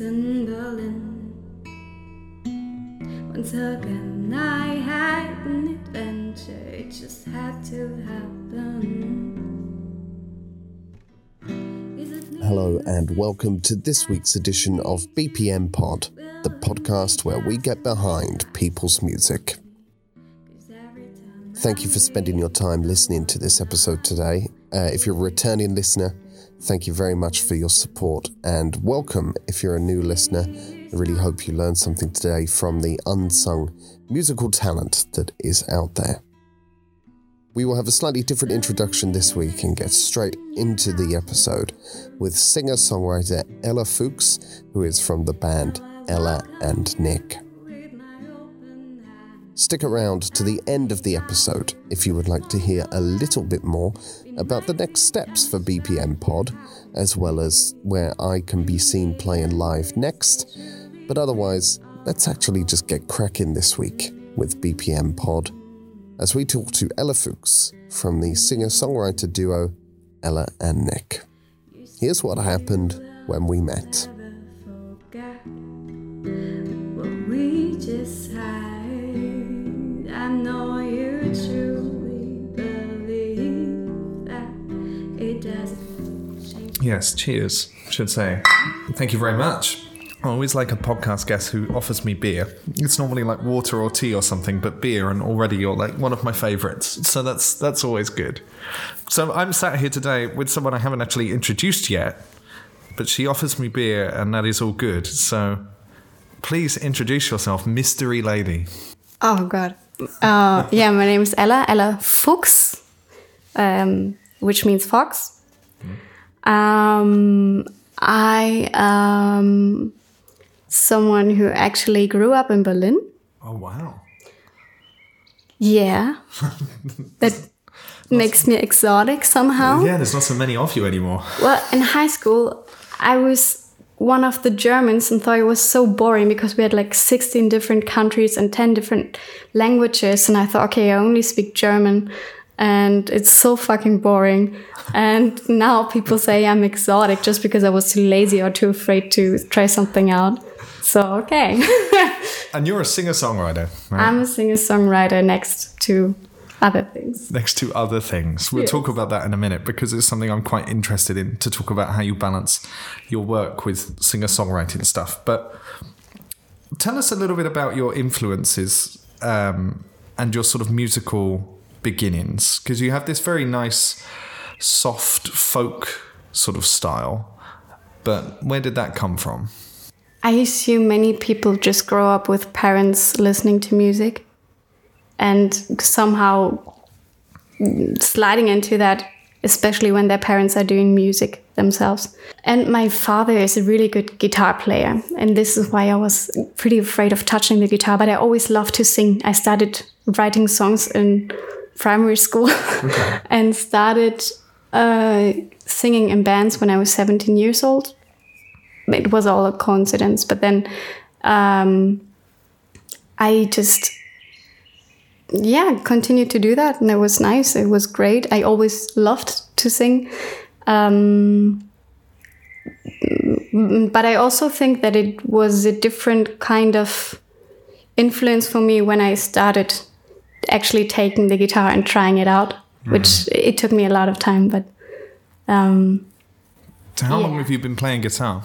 in Berlin. Once again, I had an adventure, it just had to happen. Hello, and welcome to this week's edition of BPM Pod, the podcast where we get behind people's music. Thank you for spending your time listening to this episode today. Uh, if you're a returning listener, thank you very much for your support and welcome if you're a new listener. I really hope you learned something today from the unsung musical talent that is out there. We will have a slightly different introduction this week and get straight into the episode with singer songwriter Ella Fuchs, who is from the band Ella and Nick. Stick around to the end of the episode if you would like to hear a little bit more about the next steps for BPM Pod, as well as where I can be seen playing live next. But otherwise, let's actually just get cracking this week with BPM Pod as we talk to Ella Fuchs from the singer songwriter duo Ella and Nick. Here's what happened when we met. Yes, cheers, should say. Thank you very much. I always like a podcast guest who offers me beer. It's normally like water or tea or something, but beer, and already you're like one of my favorites. So that's that's always good. So I'm sat here today with someone I haven't actually introduced yet, but she offers me beer, and that is all good. So please introduce yourself, mystery lady. Oh God. Uh, yeah, my name is Ella. Ella Fuchs, um, which means fox. Um, I am someone who actually grew up in Berlin. Oh wow. Yeah, that makes me exotic somehow. Yeah, there's not so many of you anymore. Well, in high school, I was one of the Germans and thought it was so boring because we had like 16 different countries and 10 different languages. And I thought, okay, I only speak German and it's so fucking boring. And now people say I'm exotic just because I was too lazy or too afraid to try something out. So, okay. And you're a singer songwriter, right? I'm a singer songwriter next to other things. next to other things. We'll Yes. talk about that in a minute because it's something I'm quite interested in to talk about how you balance your work with singer songwriting stuff. But tell us a little bit about your influences um, and your sort of musical beginnings because you have this very nice, soft folk sort of style. But where did that come from? I assume many people just grow up with parents listening to music and somehow sliding into that, especially when their parents are doing music themselves. And my father is a really good guitar player, and this is why I was pretty afraid of touching the guitar, but I always loved to sing. I started writing songs in primary school and started uh, singing in bands when I was 17 years old it was all a coincidence. But then um, I just, yeah, continued to do that. And it was nice. It was great. I always loved to sing. Um, but I also think that it was a different kind of influence for me when I started actually taking the guitar and trying it out, which it took me a lot of time. But um, So how long have you been playing guitar?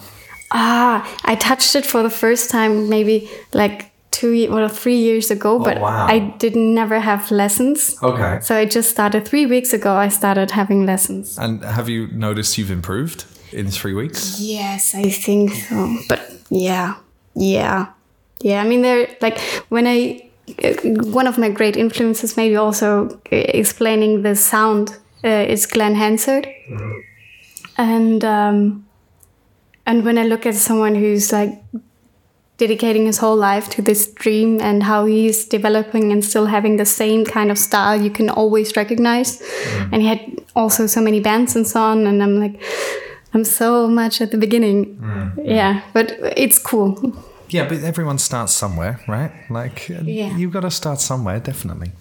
Ah, I touched it for the first time maybe like two or three years ago, but Oh, wow. I didn't never have lessons. Okay. So I just started three weeks ago. I started having lessons. And have you noticed you've improved in three weeks? Yes, I think so. But yeah, yeah, yeah. I mean, they're like when I one of my great influences, maybe also uh, explaining the sound, uh, is Glen Hansard, and um, and when I look at someone who's like dedicating his whole life to this dream and how he's developing and still having the same kind of style you can always recognize. And he had also so many bands and so on. And I'm like, I'm so much at the beginning. Yeah, but it's cool. Yeah, but everyone starts somewhere, right? Like, uh, Yeah. you've got to start somewhere, definitely.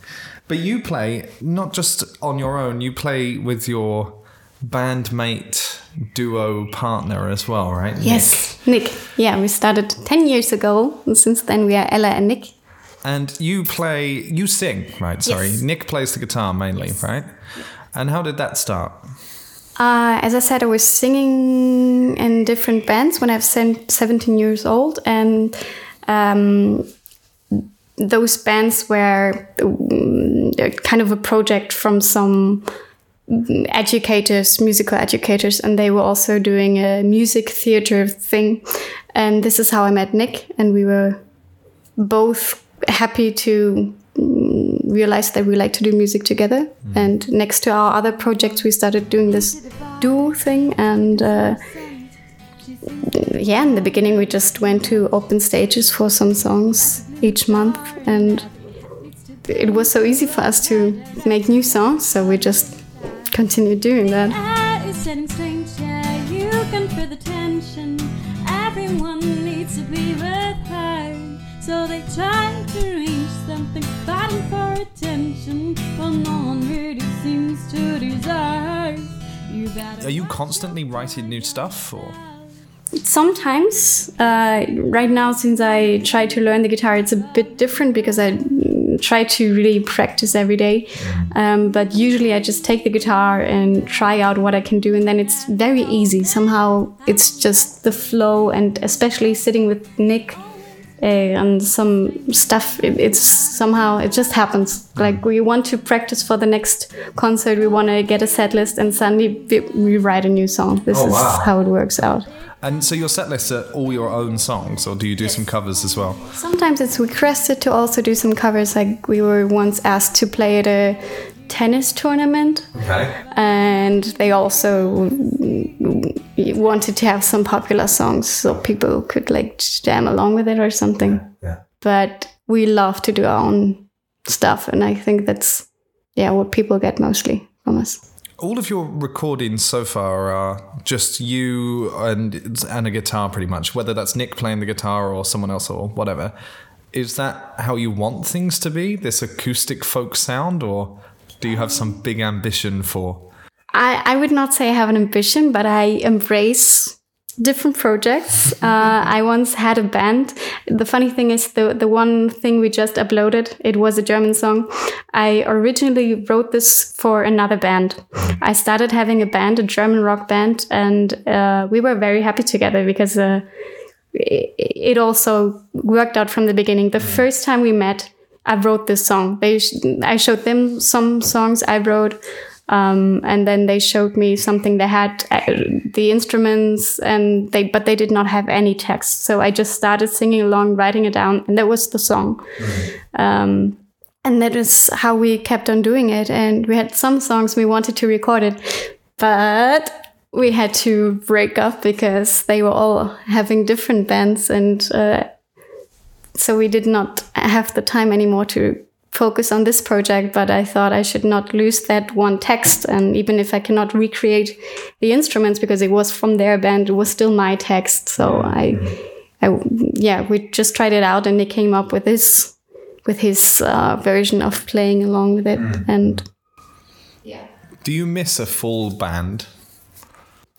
But you play not just on your own, you play with your bandmate duo partner as well, right? Yes, Nick. Yeah, we started 10 years ago. And since then, we are Ella and Nick. And you play, you sing, right? Sorry. Yes. Nick plays the guitar mainly, right? And how did that start? Uh, as I said, I was singing in different bands when I was 17 years old, and um, those bands were um, kind of a project from some educators, musical educators, and they were also doing a music theater thing. And this is how I met Nick, and we were both happy to mm, realize that we like to do music together. And next to our other projects, we started doing this duo thing. And uh, yeah, in the beginning, we just went to open stages for some songs each month. And it was so easy for us to make new songs, so we just continued doing that. air is getting But no one really seems to deserve. You. Are you constantly writing new stuff or? Sometimes, uh, right now, since I try to learn the guitar, it's a bit different because I mm, try to really practice every day. Um, but usually, I just take the guitar and try out what I can do, and then it's very easy. Somehow, it's just the flow, and especially sitting with Nick Eh, and some stuff, it, it's somehow it just happens. Mm. Like we want to practice for the next concert, we want to get a set list, and suddenly we, we write a new song. This Oh, is wow. how it works out. And so your set lists are all your own songs, or do you do some covers as well? Sometimes it's requested to also do some covers. Like we were once asked to play at a tennis tournament, Okay. and they also wanted to have some popular songs so people could like jam along with it or something. Yeah. But we love to do our own stuff, and I think that's yeah what people get mostly from us. All of your recordings so far are just you and and a guitar, pretty much. Whether that's Nick playing the guitar or someone else or whatever. Is that how you want things to be? This acoustic folk sound, or do you have some big ambition for? I, I would not say I have an ambition, but I embrace different projects. Uh, I once had a band. The funny thing is, the, the one thing we just uploaded, it was a German song. I originally wrote this for another band. I started having a band, a German rock band, and uh, we were very happy together because uh, it, it also worked out from the beginning. The first time we met, I wrote this song. They, sh- I showed them some songs I wrote. Um, and then they showed me something they had uh, the instruments and they but they did not have any text so i just started singing along writing it down and that was the song um, and that is how we kept on doing it and we had some songs we wanted to record it but we had to break up because they were all having different bands and uh, so we did not have the time anymore to focus on this project but i thought i should not lose that one text and even if i cannot recreate the instruments because it was from their band it was still my text so i i yeah we just tried it out and they came up with this with his uh, version of playing along with it and yeah, Do you miss a full band?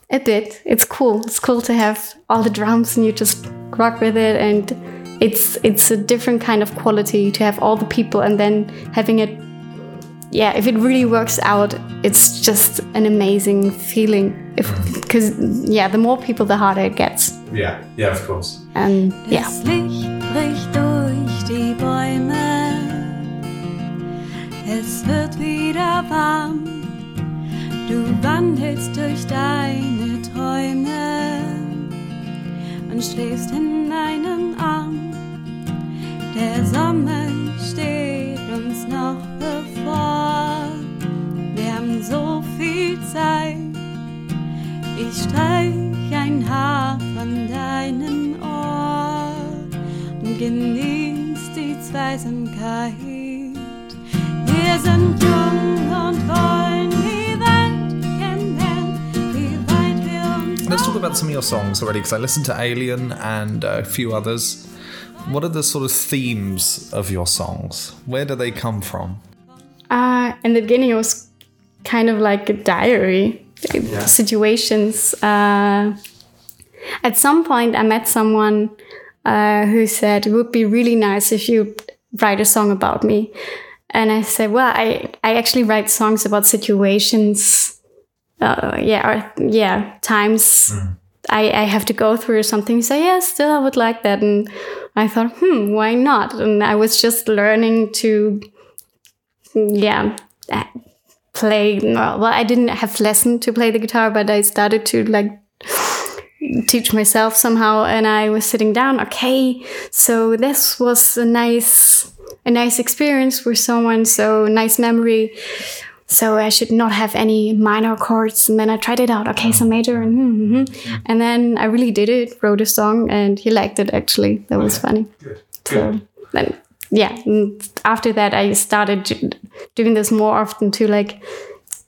It did. It's cool. It's cool to have all the drums and you just rock with it and it's it's a different kind of quality to have all the people and then having it yeah, if it really works out, it's just an amazing feeling. If mm-hmm. because yeah, the more people the harder it gets. Yeah, yeah, of course. And yeah. Das Licht bricht durch die Bäume. Es wird wieder warm. Du wandelst durch deine Träume und schläfst in meinem Arm. Der Sommer steht uns noch bevor. Wir haben so viel Zeit. Ich streich ein Haar von deinem Ohr und genieß die Zweisamkeit. Wir sind jung und wollen Let's talk about some of your songs already, because I listened to Alien and a few others. What are the sort of themes of your songs? Where do they come from? Uh, in the beginning, it was kind of like a diary. situations. Uh, at some point, I met someone uh, who said it would be really nice if you write a song about me. And I said, well, I, I actually write songs about situations, uh, yeah, or, yeah, times I, I have to go through something. say, yeah, still I would like that. And I thought, hmm, why not? And I was just learning to, yeah, play. Well, I didn't have lesson to play the guitar, but I started to like teach myself somehow and i was sitting down okay so this was a nice a nice experience with someone so nice memory so i should not have any minor chords and then i tried it out. Okay so major and, hmm, hmm, hmm. and then i really did it wrote a song and he liked it actually. That was funny. Good. so then yeah and after that i started doing this more often to like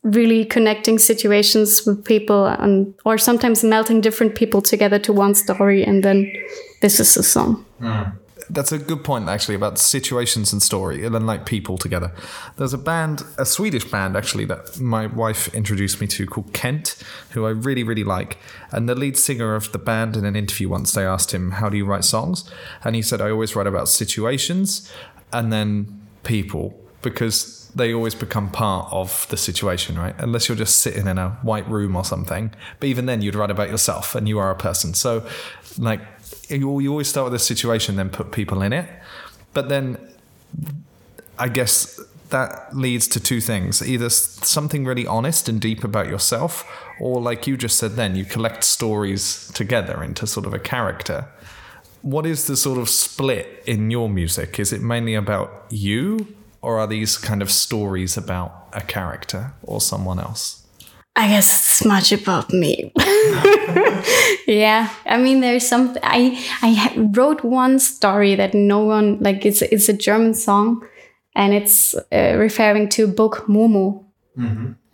really connecting situations with people and or sometimes melting different people together to one story and then this is a song That's a good point, actually, about situations and story, and then like people together. There's a band, a Swedish band, actually, that my wife introduced me to called Kent, who I really, really like. And the lead singer of the band, in an interview once, they asked him, How do you write songs? And he said, I always write about situations and then people, because they always become part of the situation, right? Unless you're just sitting in a white room or something. But even then, you'd write about yourself and you are a person. So, like, you, you always start with a situation, then put people in it. But then I guess that leads to two things either something really honest and deep about yourself, or like you just said, then you collect stories together into sort of a character. What is the sort of split in your music? Is it mainly about you, or are these kind of stories about a character or someone else? I guess it's much about me yeah i mean there's some i i wrote one story that no one like it's it's a german song and it's uh, referring to book momo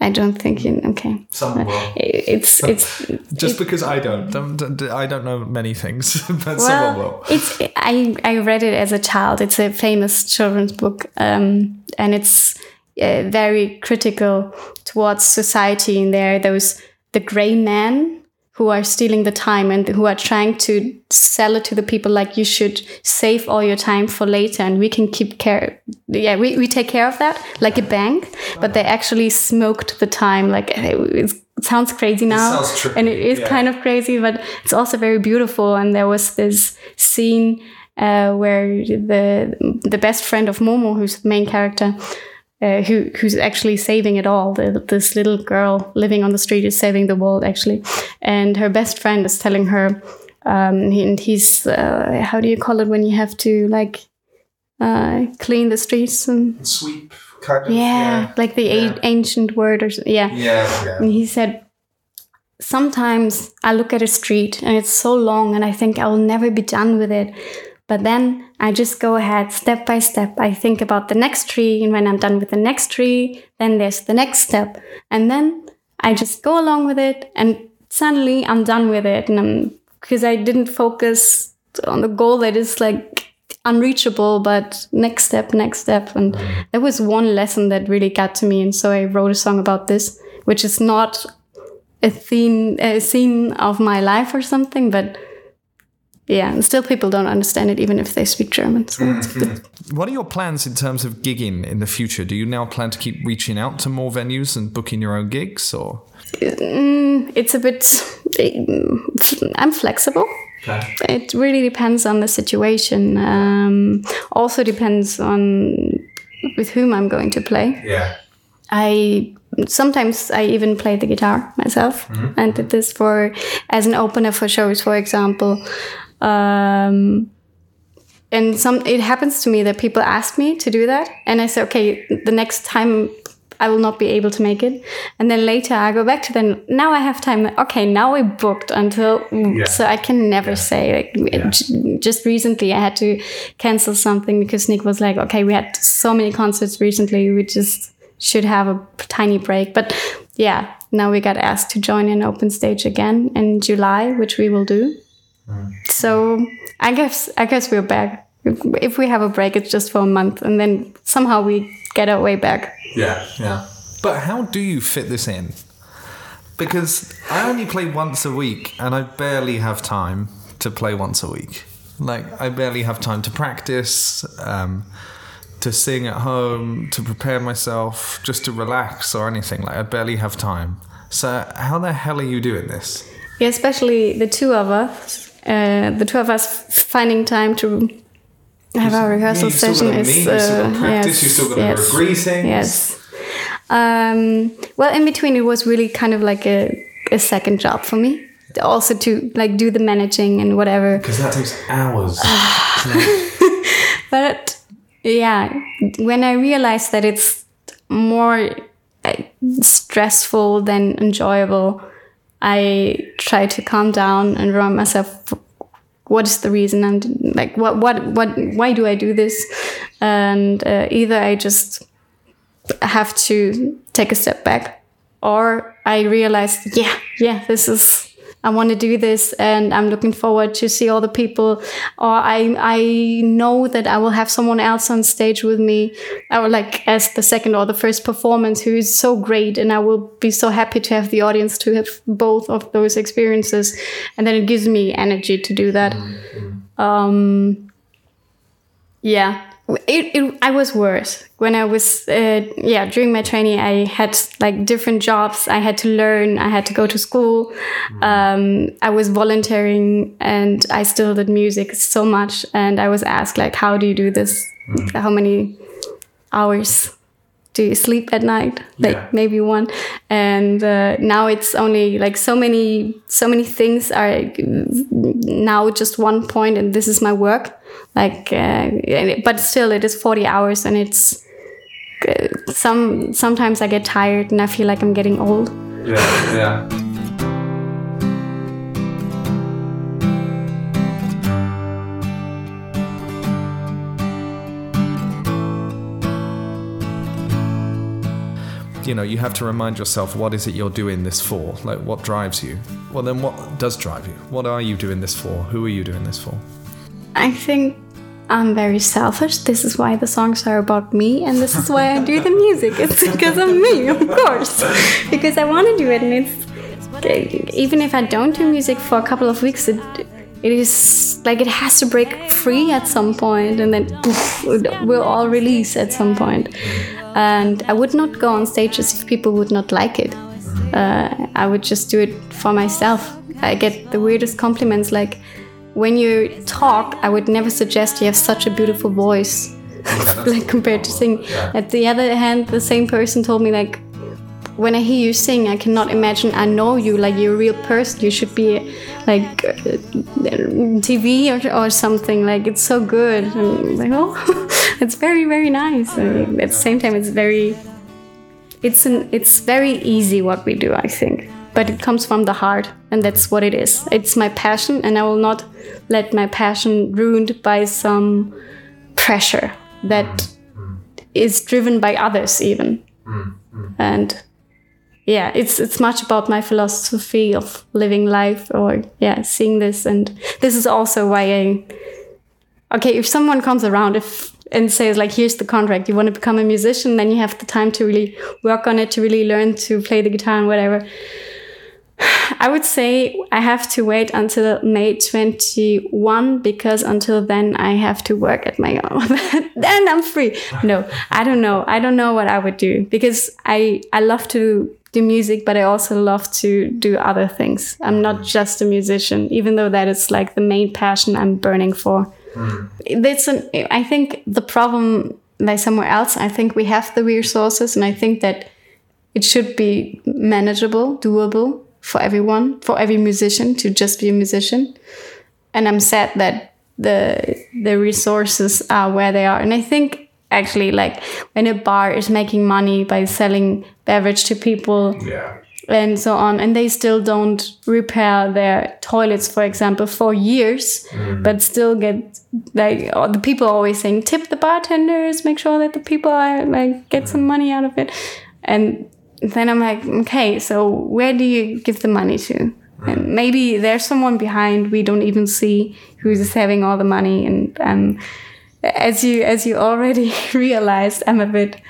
i don't think you okay Someone will. It's it's Just because I don't, don't, don't- I don't know many things, but someone will. it's I I read it as a child. It's a famous children's book, um, and it's uh, very critical towards society. And there, those the gray men who are stealing the time and who are trying to sell it to the people like you should save all your time for later and we can keep care yeah we, we take care of that like a bank but they actually smoked the time like it, it sounds crazy now sounds and it is yeah. kind of crazy but it's also very beautiful and there was this scene uh, where the the best friend of Momo, who's the main character, uh, who who's actually saving it all. The, this little girl living on the street is saving the world actually, and her best friend is telling her, um, and he's uh, how do you call it when you have to like uh, clean the streets and Sweep, kind of. yeah, like the a- ancient word or yeah. Yeah, yeah. And he said, Sometimes I look at a street and it's so long and I think I will never be done with it. But then I just go ahead step by step. I think about the next tree, and when I'm done with the next tree, then there's the next step. And then I just go along with it, and suddenly I'm done with it. And I'm because I didn't focus on the goal that is like unreachable, but next step, next step. And there was one lesson that really got to me. And so I wrote a song about this, which is not a theme, a scene of my life or something, but yeah, and still people don't understand it even if they speak German. So it's a What are your plans in terms of gigging in the future? Do you now plan to keep reaching out to more venues and booking your own gigs, or? mm, it's a bit. I'm flexible. Okay. It really depends on the situation. Um, also depends on with whom I'm going to play. Yeah. I sometimes I even play the guitar myself and did this for as an opener for shows, for example. Um, and some it happens to me that people ask me to do that, and I say, okay, the next time I will not be able to make it, and then later I go back to them. Now I have time. Okay, now we booked until so I can never say like j- just recently I had to cancel something because Nick was like, okay, we had so many concerts recently, we just should have a tiny break. But yeah, now we got asked to join an open stage again in July, which we will do. So I guess I guess we're back. If, if we have a break, it's just for a month, and then somehow we get our way back. Yeah, yeah. But how do you fit this in? because I only play once a week and I barely have time to play once a week. Like, I barely have time to practice, um, to sing at home, to prepare myself, just to relax or anything. Like, I barely have time. So, how the hell are you doing this? Yeah, especially the two of us. Uh, the two of us finding time to have our rehearsal session is meet, you still uh, practice, yes, you still gotta yes. Yes. Um, well, in between, it was really kind of like a, a second job for me. Also to like do the managing and whatever. Because that takes hours. But yeah, when I realized that it's more uh, stressful than enjoyable, I try to calm down and remind myself what is the reason I'm like what what what why do I do this, and uh, either I just have to take a step back, or I realize yeah yeah this is I want to do this and I'm looking forward to see all the people. Or I I know that I will have someone else on stage with me I will like as the second or the first performance who is so great and I will be so happy to have the audience to have both of those experiences. And then it gives me energy to do that. Um yeah it, it i was worse. When i was uh, yeah during my training i had like different jobs. I had to learn. I had to go to school. Um, i was volunteering and i still did music so much. And i was asked like how do you do this? How many hours you sleep at night like Yeah. maybe one and uh, now it's only like so many so many things are now just one point and this is my work like uh, it- but still it is 40 hours and it's uh, some sometimes i get tired and i feel like i'm getting old yeah, yeah. Know, you have to remind yourself what is it you're doing this for? Like, what drives you? Well, then, what does drive you? What are you doing this for? Who are you doing this for? i think i'm very selfish this is why the songs are about me and this is why i do the music it's because of me of course because i want to do it and it's even if i don't do music for a couple of weeks it it is like it has to break free at some point and then poof, will all release at some point. And i would not go on stages if people would not like it. Uh, i would just do it for myself. I get the weirdest compliments like when you talk i would never suggest you have such a beautiful voice like compared to sing. At the other hand the same person told me like when I hear you sing, I cannot imagine I know you like you're a real person. You should be like uh, TV or, or something. Like it's so good. And like oh, it's very very nice. And at the same time, it's very it's an it's very easy what we do. I think, but it comes from the heart, and that's what it is. It's my passion, and I will not let my passion ruined by some pressure that is driven by others even mm, mm, mm. and yeah it's it's much about my philosophy of living life or yeah seeing this and this is also why i okay if someone comes around if and says like here's the contract you want to become a musician then you have the time to really work on it to really learn to play the guitar and whatever I would say I have to wait until May 21 because until then I have to work at my own. then I'm free. No, I don't know. I don't know what I would do because I I love to do music, but I also love to do other things. I'm not mm. just a musician, even though that is like the main passion I'm burning for. Mm. That's an, I think the problem lies somewhere else. I think we have the resources, and I think that it should be manageable, doable for everyone, for every musician to just be a musician. And I'm sad that the the resources are where they are. And I think actually like when a bar is making money by selling beverage to people Yeah. and so on and they still don't repair their toilets for example for years but still get like all the people are always saying tip the bartenders make sure that the people are like get some money out of it. And then i'm like okay so where do you give the money to? And maybe there's someone behind we don't even see who's having all the money and um, as you as you already realized i'm a bit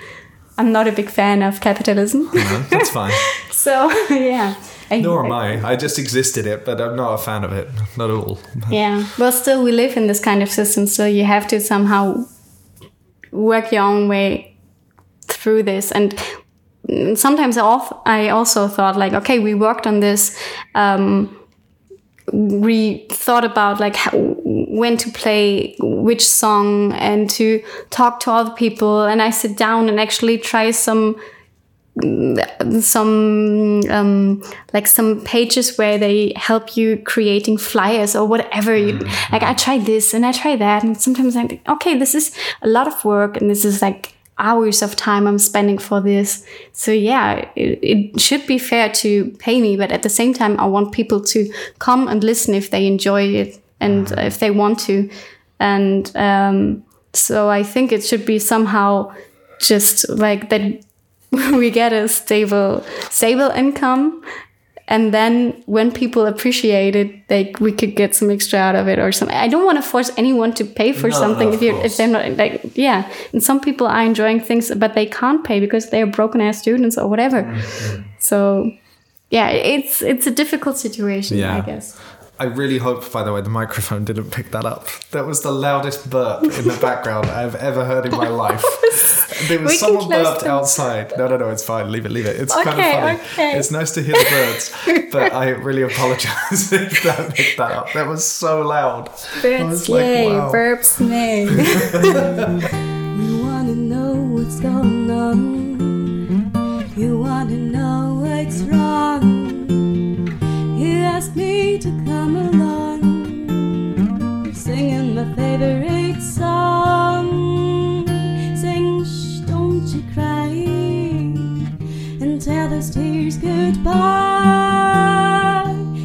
i'm not a big fan of capitalism That's fine. so yeah I- Nor am I. I just existed it, but I'm not a fan of it. Not at all. Yeah. Well, still, we live in this kind of system, so you have to somehow work your own way through this. And sometimes I I also thought, like, okay, we worked on this. Um, we thought about like how, when to play which song and to talk to other people. And i sit down and actually try some some um, like some pages where they help you creating flyers or whatever you like i try this and i try that. And sometimes i think okay this is a lot of work and this is like hours of time i'm spending for this. So yeah it, it should be fair to pay me but at the same time i want people to come and listen if they enjoy it and if they want to. And um, so i think it should be somehow just like that we get a stable stable income and then when people appreciate it like we could get some extra out of it or something i don't want to force anyone to pay for No, something of if you if they're not like yeah and some people are enjoying things but they can't pay because they're broken ass students or whatever Mm-hmm. so yeah it's it's a difficult situation Yeah. i guess I really hope, by the way, the microphone didn't pick that up. That was the loudest burp in the background I've ever heard in my life. There was We someone burped them. outside. No, no, no, it's fine. Leave it, leave it. It's kind of funny. okay. It's nice to hear the birds, but I really apologize if that picked that up. That was so loud. I was birds like, yay wow. burps nay You wanna know what's going on. You wanna asked me to come along, singing my favorite song. Sing, shh, don't you cry, and tell those tears goodbye.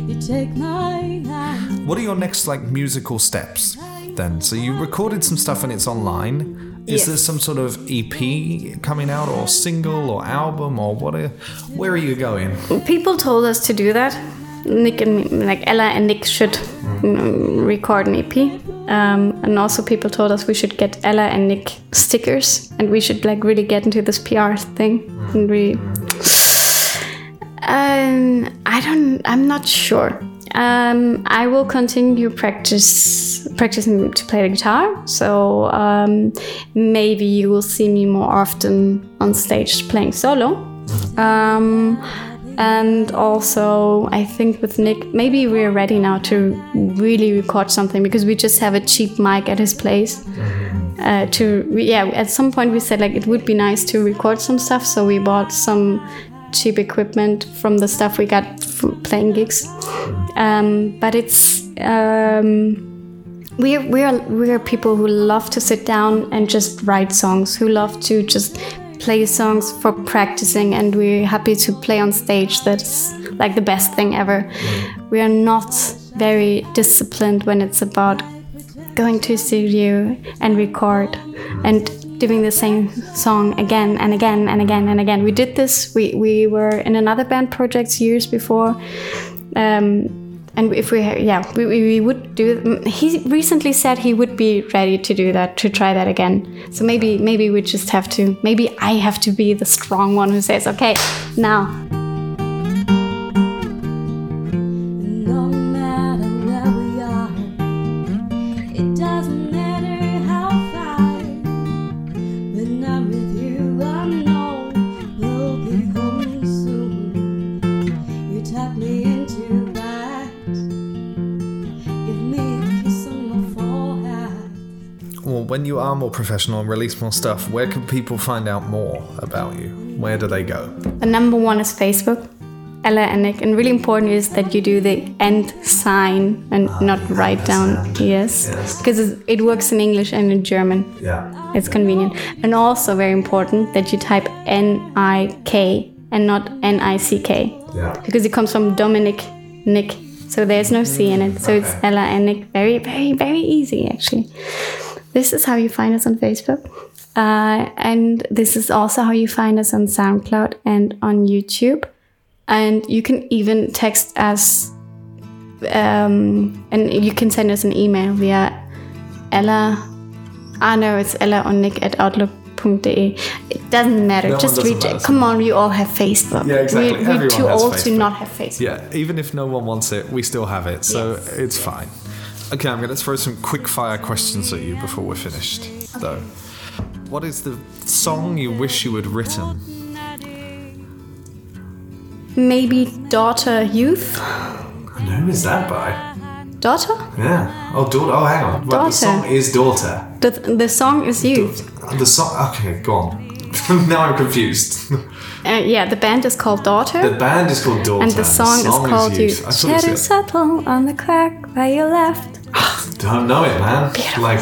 You take my hand. What are your next like musical steps then? So you recorded some stuff and it's online. Is Yes. there some sort of EP coming out or single or album or what are, where are you going? people told us to do that. Nick and me, like Ella and Nick should mm, record an EP, um, and also people told us we should get Ella and Nick stickers, and we should like really get into this PR thing. And we, um, I don't, I'm not sure. Um, I will continue practice practicing to play the guitar, so um, maybe you will see me more often on stage playing solo. Um, and also, I think with Nick, maybe we're ready now to really record something because we just have a cheap mic at his place. Uh, to yeah, at some point we said like it would be nice to record some stuff, so we bought some cheap equipment from the stuff we got from playing gigs. Um, but it's um, we are, we are we are people who love to sit down and just write songs who love to just play songs for practicing and we're happy to play on stage. That's like the best thing ever. We are not very disciplined when it's about going to a studio and record and doing the same song again and again and again and again. We did this we we were in another band projects years before um, and if we yeah we, we would do he recently said he would be ready to do that to try that again. So maybe maybe we just have to maybe i have to be the strong one who says okay now when you are more professional and release more stuff, where can people find out more about you? Where do they go? the number one is facebook ella and nick and really important is that you do the end sign and ah, not write down yes because it it works in english and in german Yeah. It's convenient. And also very important that you type N I K and not N I C K. Yeah. Because it comes from Dominik Nick. So there's no C in it. So it's Ella and Nick. Very, very, very easy actually. This is how you find us on Facebook. Uh, and this is also how you find us on SoundCloud and on YouTube. And you can even text us um, and you can send us an email via Ella Ah, no, it's Ella or Nick at outlook facebook.de. It doesn't matter. One Just reach it. Come on, we all have Facebook. Yeah, exactly. We, we're Everyone too old to not have Facebook. Yeah, even if no one wants it, we still have it, so it's fine. Okay, I'm going to throw some quick fire questions at you before we're finished, though. What is the song you wish you had written? Maybe daughter youth. Who is that by? Daughter? Yeah. Oh, daughter. Oh, hang on. Well, the song is Daughter. The, the song is youth. The song. Okay, go on. now I'm confused. Uh, yeah, the band is called Daughter. The band is called Daughter. and the song, is called You. Youth. Shadow settle on the crack where you left. Don't know it, man. Like,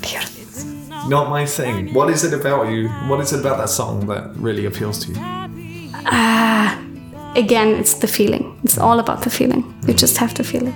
Beautiful. not my thing. What is it about you? What is it about that song that really appeals to you? Ah, again, it's the feeling. It's all about the feeling. You just have to feel it.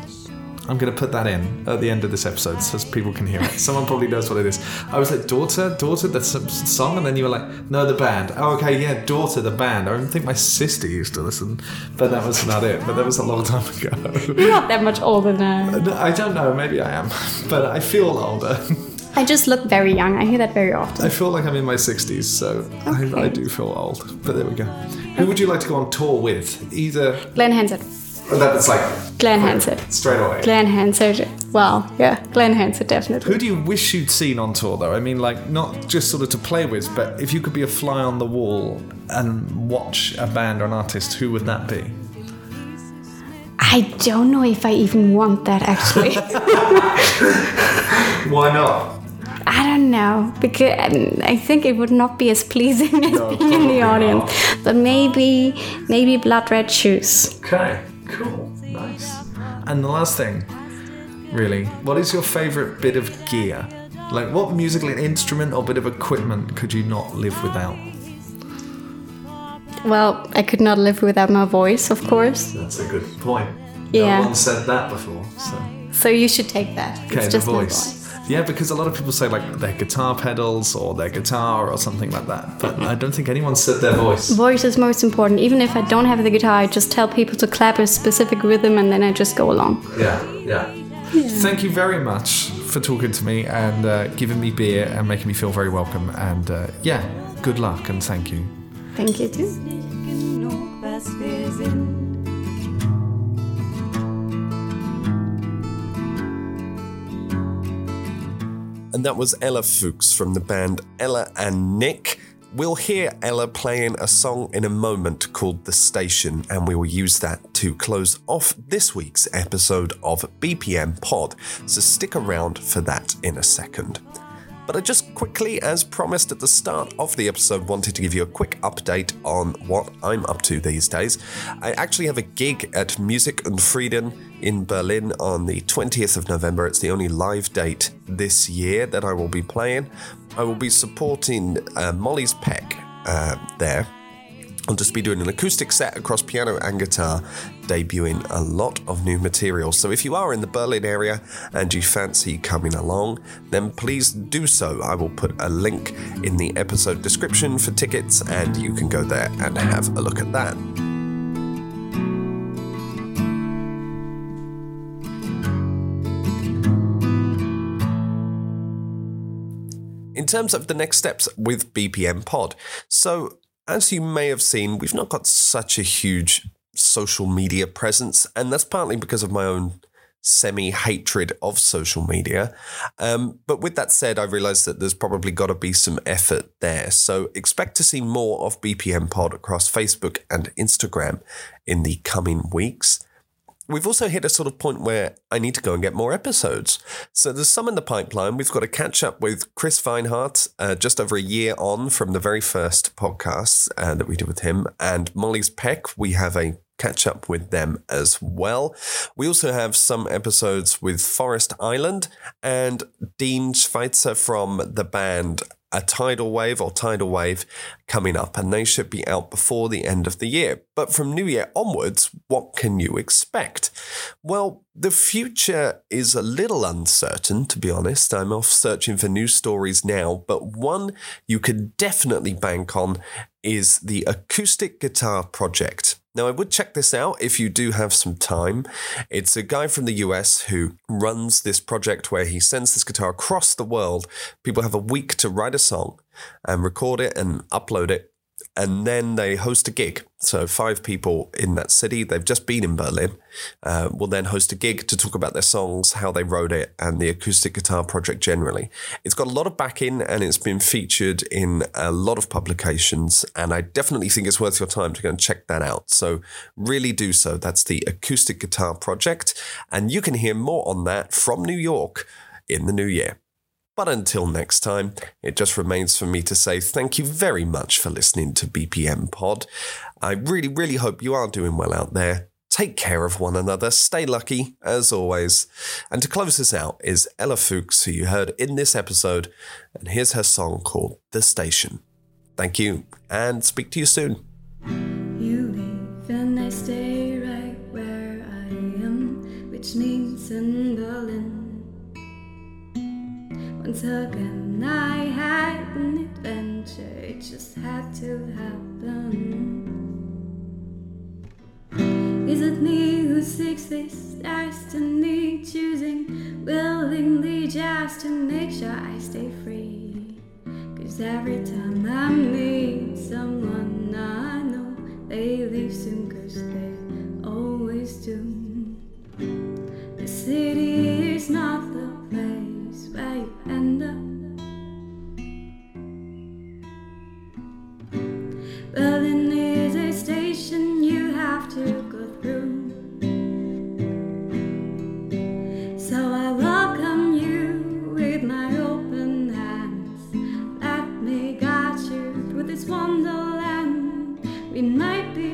I'm going to put that in at the end of this episode so people can hear it. Someone probably knows what it is. I was like, Daughter, Daughter, that's a song? And then you were like, No, the band. Oh, okay, yeah, Daughter, the band. I don't think my sister used to listen, but that was not it. But that was a long time ago. You're not that much older now. I don't know, maybe I am, but I feel older. I just look very young. I hear that very often. I feel like I'm in my 60s, so I, I do feel old. But there we go. Who would you like to go on tour with? Either. Glen Hansard. That's like Glen Hansard. straight away. Glen Hansard. Well, yeah, Glen Hansard definitely. Who do you wish you'd seen on tour, though? I mean, like, not just sort of to play with, but if you could be a fly on the wall and watch a band or an artist, who would that be? I don't know if I even want that actually. Why not? I don't know because um, I think it would not be as pleasing as No, being in the audience. But maybe, maybe blood red shoes. Okay, cool, nice. And the last thing, really, what is your favourite bit of gear? Like, what musical instrument or bit of equipment could you not live without? Well, I could not live without my voice, of course. That's a good point. Yeah. No one said that before, so. So you should take that. Okay, it's the just my voice. Yeah, because a lot of people say like their guitar pedals or their guitar or something like that. But I don't think anyone said their voice. Voice is most important. Even if I don't have the guitar, I just tell people to clap a specific rhythm and then I just go along. Yeah, yeah. Thank you very much for talking to me and uh, giving me beer and making me feel very welcome. And uh, yeah, good luck and thank you. Thank you too. And that was Ella Fuchs from the band Ella and Nick. We'll hear Ella playing a song in a moment called The Station, and we will use that to close off this week's episode of BPM Pod. So stick around for that in a second. But I just quickly, as promised at the start of the episode, wanted to give you a quick update on what I'm up to these days. I actually have a gig at Musik und Frieden in Berlin on the 20th of November. It's the only live date this year that I will be playing. I will be supporting uh, Molly's Peck uh, there. I'll just be doing an acoustic set across piano and guitar, debuting a lot of new material. So if you are in the Berlin area and you fancy coming along, then please do so. I will put a link in the episode description for tickets, and you can go there and have a look at that. Terms of the next steps with BPM Pod. So, as you may have seen, we've not got such a huge social media presence, and that's partly because of my own semi hatred of social media. Um, but with that said, I realized that there's probably got to be some effort there. So, expect to see more of BPM Pod across Facebook and Instagram in the coming weeks. We've also hit a sort of point where I need to go and get more episodes. So there's some in the pipeline. We've got to catch up with Chris Feinhardt, uh, just over a year on from the very first podcast uh, that we did with him, and Molly's Peck. We have a catch up with them as well. We also have some episodes with Forest Island and Dean Schweitzer from the band a tidal wave or tidal wave coming up, and they should be out before the end of the year. But from New Year onwards, what can you expect? Well, the future is a little uncertain, to be honest. I'm off searching for new stories now, but one you could definitely bank on is the acoustic guitar project Now, I would check this out if you do have some time. It's a guy from the US who runs this project where he sends this guitar across the world. People have a week to write a song and record it and upload it. And then they host a gig. So, five people in that city, they've just been in Berlin, uh, will then host a gig to talk about their songs, how they wrote it, and the acoustic guitar project generally. It's got a lot of backing and it's been featured in a lot of publications. And I definitely think it's worth your time to go and check that out. So, really do so. That's the acoustic guitar project. And you can hear more on that from New York in the new year. But until next time, it just remains for me to say thank you very much for listening to BPM Pod. I really, really hope you are doing well out there. Take care of one another, stay lucky, as always. And to close this out is Ella Fuchs, who you heard in this episode, and here's her song called The Station. Thank you, and speak to you soon. You leave and I stay right where I am, which means in Berlin. Once again, I had an adventure, it just had to happen. Is it me who seeks this destiny, choosing willingly just to make sure I stay free? Cause every time I meet someone I know, they leave soon cause they always do. The city is not through this wonderland. We might be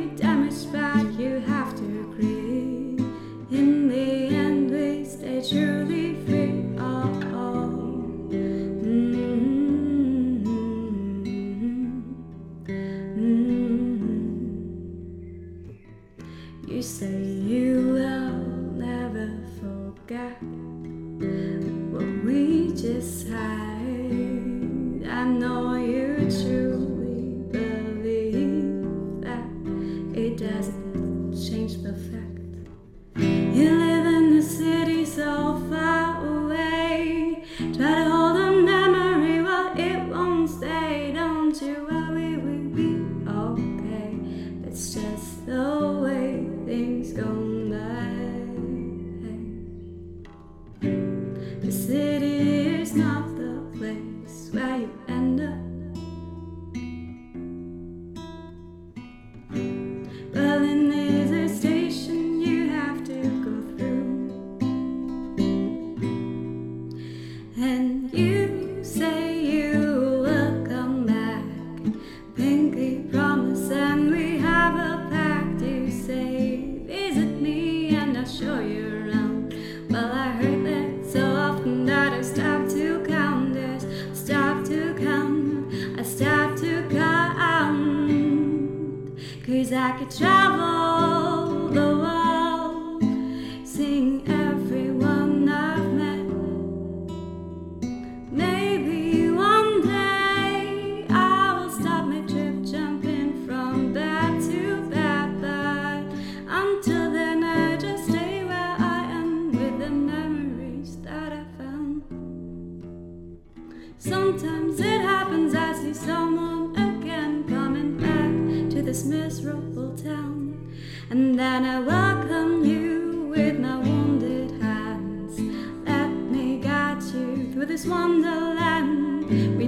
through this wonderland. We